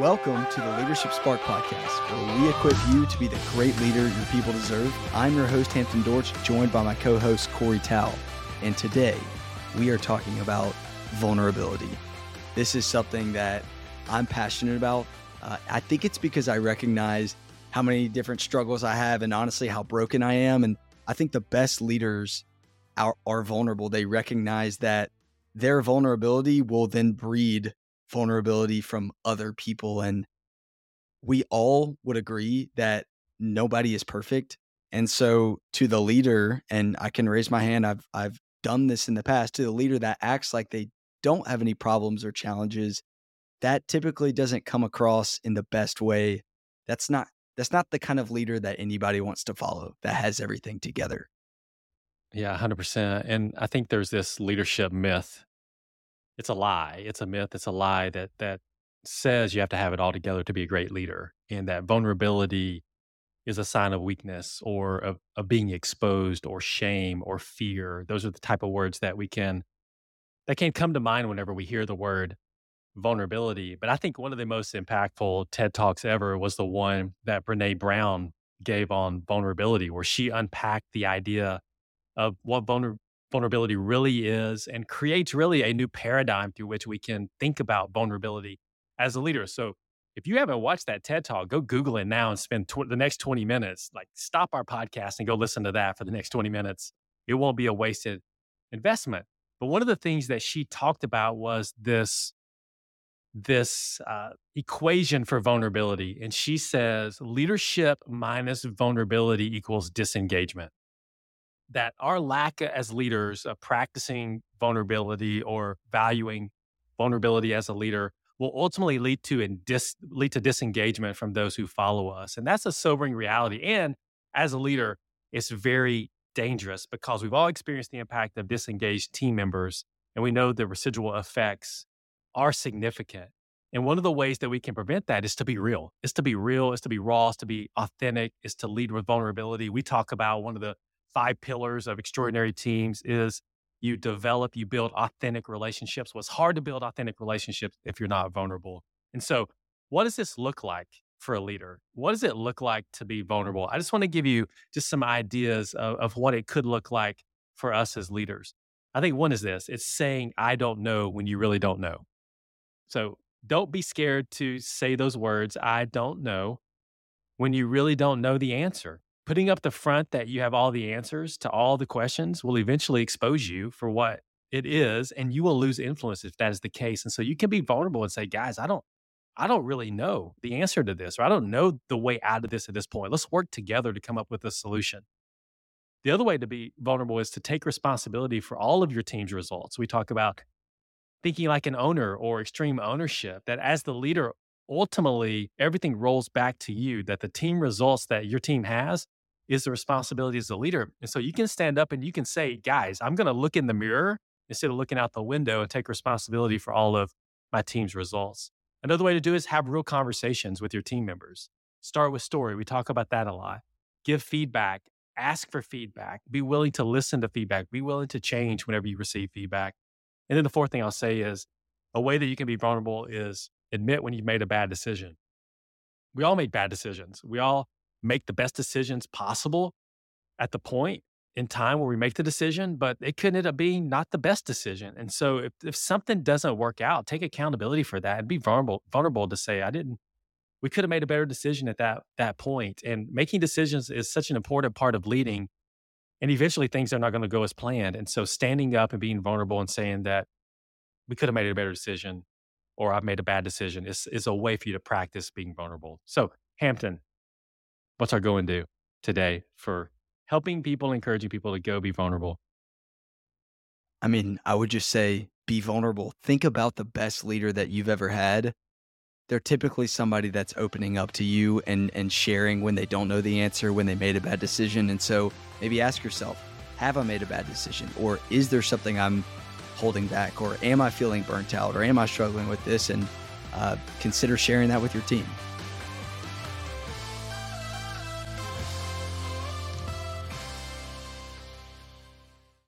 Welcome to the Leadership Spark Podcast, where we equip you to be the great leader your people deserve. I'm your host, Hampton Dortch, joined by my co host, Corey Towle. And today, we are talking about vulnerability. This is something that I'm passionate about. Uh, I think it's because I recognize how many different struggles I have and honestly how broken I am. And I think the best leaders are, are vulnerable. They recognize that their vulnerability will then breed vulnerability from other people. And we all would agree that nobody is perfect. And so to the leader, and I can raise my hand, I've I've done this in the past, to the leader that acts like they don't have any problems or challenges, that typically doesn't come across in the best way. That's not that's not the kind of leader that anybody wants to follow that has everything together. Yeah, 100%. And I think there's this leadership myth it's a lie. It's a myth. It's a lie that that says you have to have it all together to be a great leader, and that vulnerability is a sign of weakness or of, of being exposed or shame or fear. Those are the type of words that we can that can come to mind whenever we hear the word vulnerability. But I think one of the most impactful TED Talks ever was the one that Brene Brown gave on vulnerability, where she unpacked the idea of what vulner, vulnerability really is and creates really a new paradigm through which we can think about vulnerability as a leader. So if you haven't watched that TED Talk, go Google it now and spend tw- the next 20 minutes. Like stop our podcast and go listen to that for the next 20 minutes. It won't be a wasted investment. But one of the things that she talked about was this this uh, equation for vulnerability. And she says leadership minus vulnerability equals disengagement that our lack as leaders of practicing vulnerability or valuing vulnerability as a leader will ultimately lead to and dis, lead to disengagement from those who follow us. And that's a sobering reality. And as a leader, it's very dangerous because we've all experienced the impact of disengaged team members and we know the residual effects are significant. And one of the ways that we can prevent that is to be real. Is to be real, is to be raw, is to be authentic, is to lead with vulnerability. We talk about one of the five pillars of extraordinary teams is you develop, you build authentic relationships. Well, it's hard to build authentic relationships if you're not vulnerable. And so, what does this look like for a leader? What does it look like to be vulnerable? I just want to give you just some ideas of, of what it could look like for us as leaders. I think one is this it's saying, I don't know when you really don't know. So, don't be scared to say those words, I don't know, when you really don't know the answer putting up the front that you have all the answers to all the questions will eventually expose you for what it is and you will lose influence if that is the case and so you can be vulnerable and say guys i don't i don't really know the answer to this or i don't know the way out of this at this point. Let's work together to come up with a solution. The other way to be vulnerable is to take responsibility for all of your team's results. We talk about thinking like an owner or extreme ownership that as the leader ultimately everything rolls back to you that the team results that your team has is the responsibility as a leader. And so you can stand up and you can say, guys, I'm going to look in the mirror instead of looking out the window and take responsibility for all of my team's results. Another way to do is have real conversations with your team members. Start with story. We talk about that a lot. Give feedback, ask for feedback, be willing to listen to feedback, be willing to change whenever you receive feedback. And then the fourth thing I'll say is a way that you can be vulnerable is admit when you've made a bad decision. We all make bad decisions. We all make the best decisions possible at the point in time where we make the decision, but it could end up being not the best decision. And so if, if something doesn't work out, take accountability for that and be vulnerable, vulnerable to say, I didn't, we could have made a better decision at that, that point. And making decisions is such an important part of leading. And eventually things are not going to go as planned. And so standing up and being vulnerable and saying that we could have made a better decision or I've made a bad decision is, is a way for you to practice being vulnerable. So Hampton, what's our go and do today for helping people, encouraging people to go be vulnerable? I mean, I would just say be vulnerable. Think about the best leader that you've ever had. They're typically somebody that's opening up to you and, and sharing when they don't know the answer, when they made a bad decision. And so maybe ask yourself, have I made a bad decision? Or is there something I'm holding back? Or am I feeling burnt out? Or am I struggling with this? And uh, consider sharing that with your team.